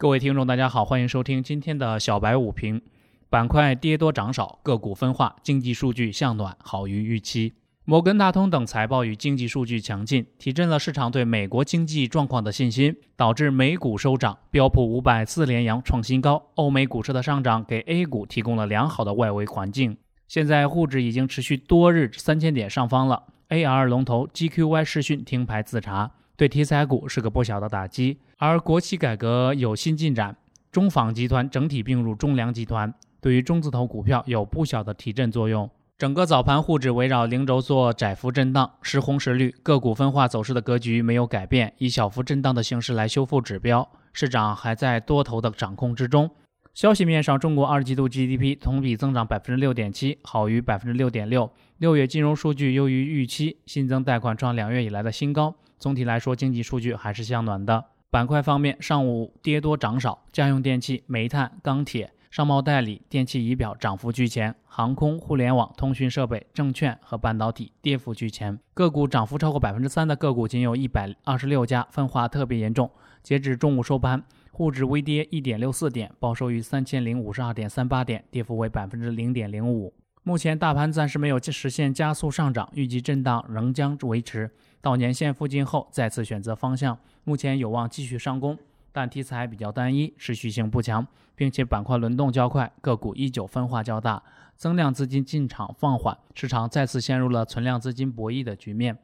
各位听众，大家好，欢迎收听今天的小白午评。板块跌多涨少，个股分化，经济数据向暖，好于预期。摩根大通等财报与经济数据强劲，提振了市场对美国经济状况的信心，导致美股收涨，标普五百四连阳创新高。欧美股市的上涨给 A 股提供了良好的外围环境。现在沪指已经持续多日三千点上方了。AR 龙头 GQY 视讯停牌自查。对题材股是个不小的打击，而国企改革有新进展，中纺集团整体并入中粮集团，对于中字头股票有不小的提振作用。整个早盘沪指围绕零轴做窄幅震荡，时红时绿，个股分化走势的格局没有改变，以小幅震荡的形式来修复指标，市场还在多头的掌控之中。消息面上，中国二季度 GDP 同比增长百分之六点七，好于百分之六点六。六月金融数据优于预期，新增贷款创两月以来的新高。总体来说，经济数据还是向暖的。板块方面，上午跌多涨少，家用电器、煤炭、钢铁、商贸代理、电器仪表涨幅居前，航空、互联网、通讯设备、证券和半导体跌幅居前。个股涨幅超过百分之三的个股仅有一百二十六家，分化特别严重。截至中午收盘，沪指微跌一点六四点，报收于三千零五十二点三八点，跌幅为百分之零点零五。目前大盘暂时没有实现加速上涨，预计震荡仍将维持到年线附近后再次选择方向。目前有望继续上攻，但题材比较单一，持续性不强，并且板块轮动较快，个股依旧分化较大，增量资金进场放缓，市场再次陷入了存量资金博弈的局面。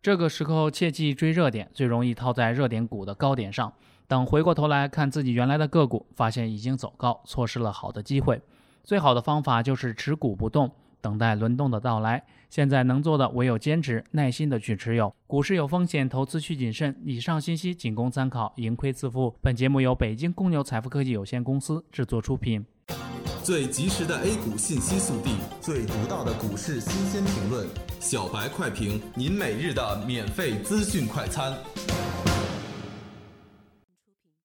这个时候切记追热点，最容易套在热点股的高点上。等回过头来看自己原来的个股，发现已经走高，错失了好的机会。最好的方法就是持股不动，等待轮动的到来。现在能做的唯有坚持，耐心的去持有。股市有风险，投资需谨慎。以上信息仅供参考，盈亏自负。本节目由北京公牛财富科技有限公司制作出品。最及时的 A 股信息速递，最独到的股市新鲜评论，小白快评，您每日的免费资讯快餐。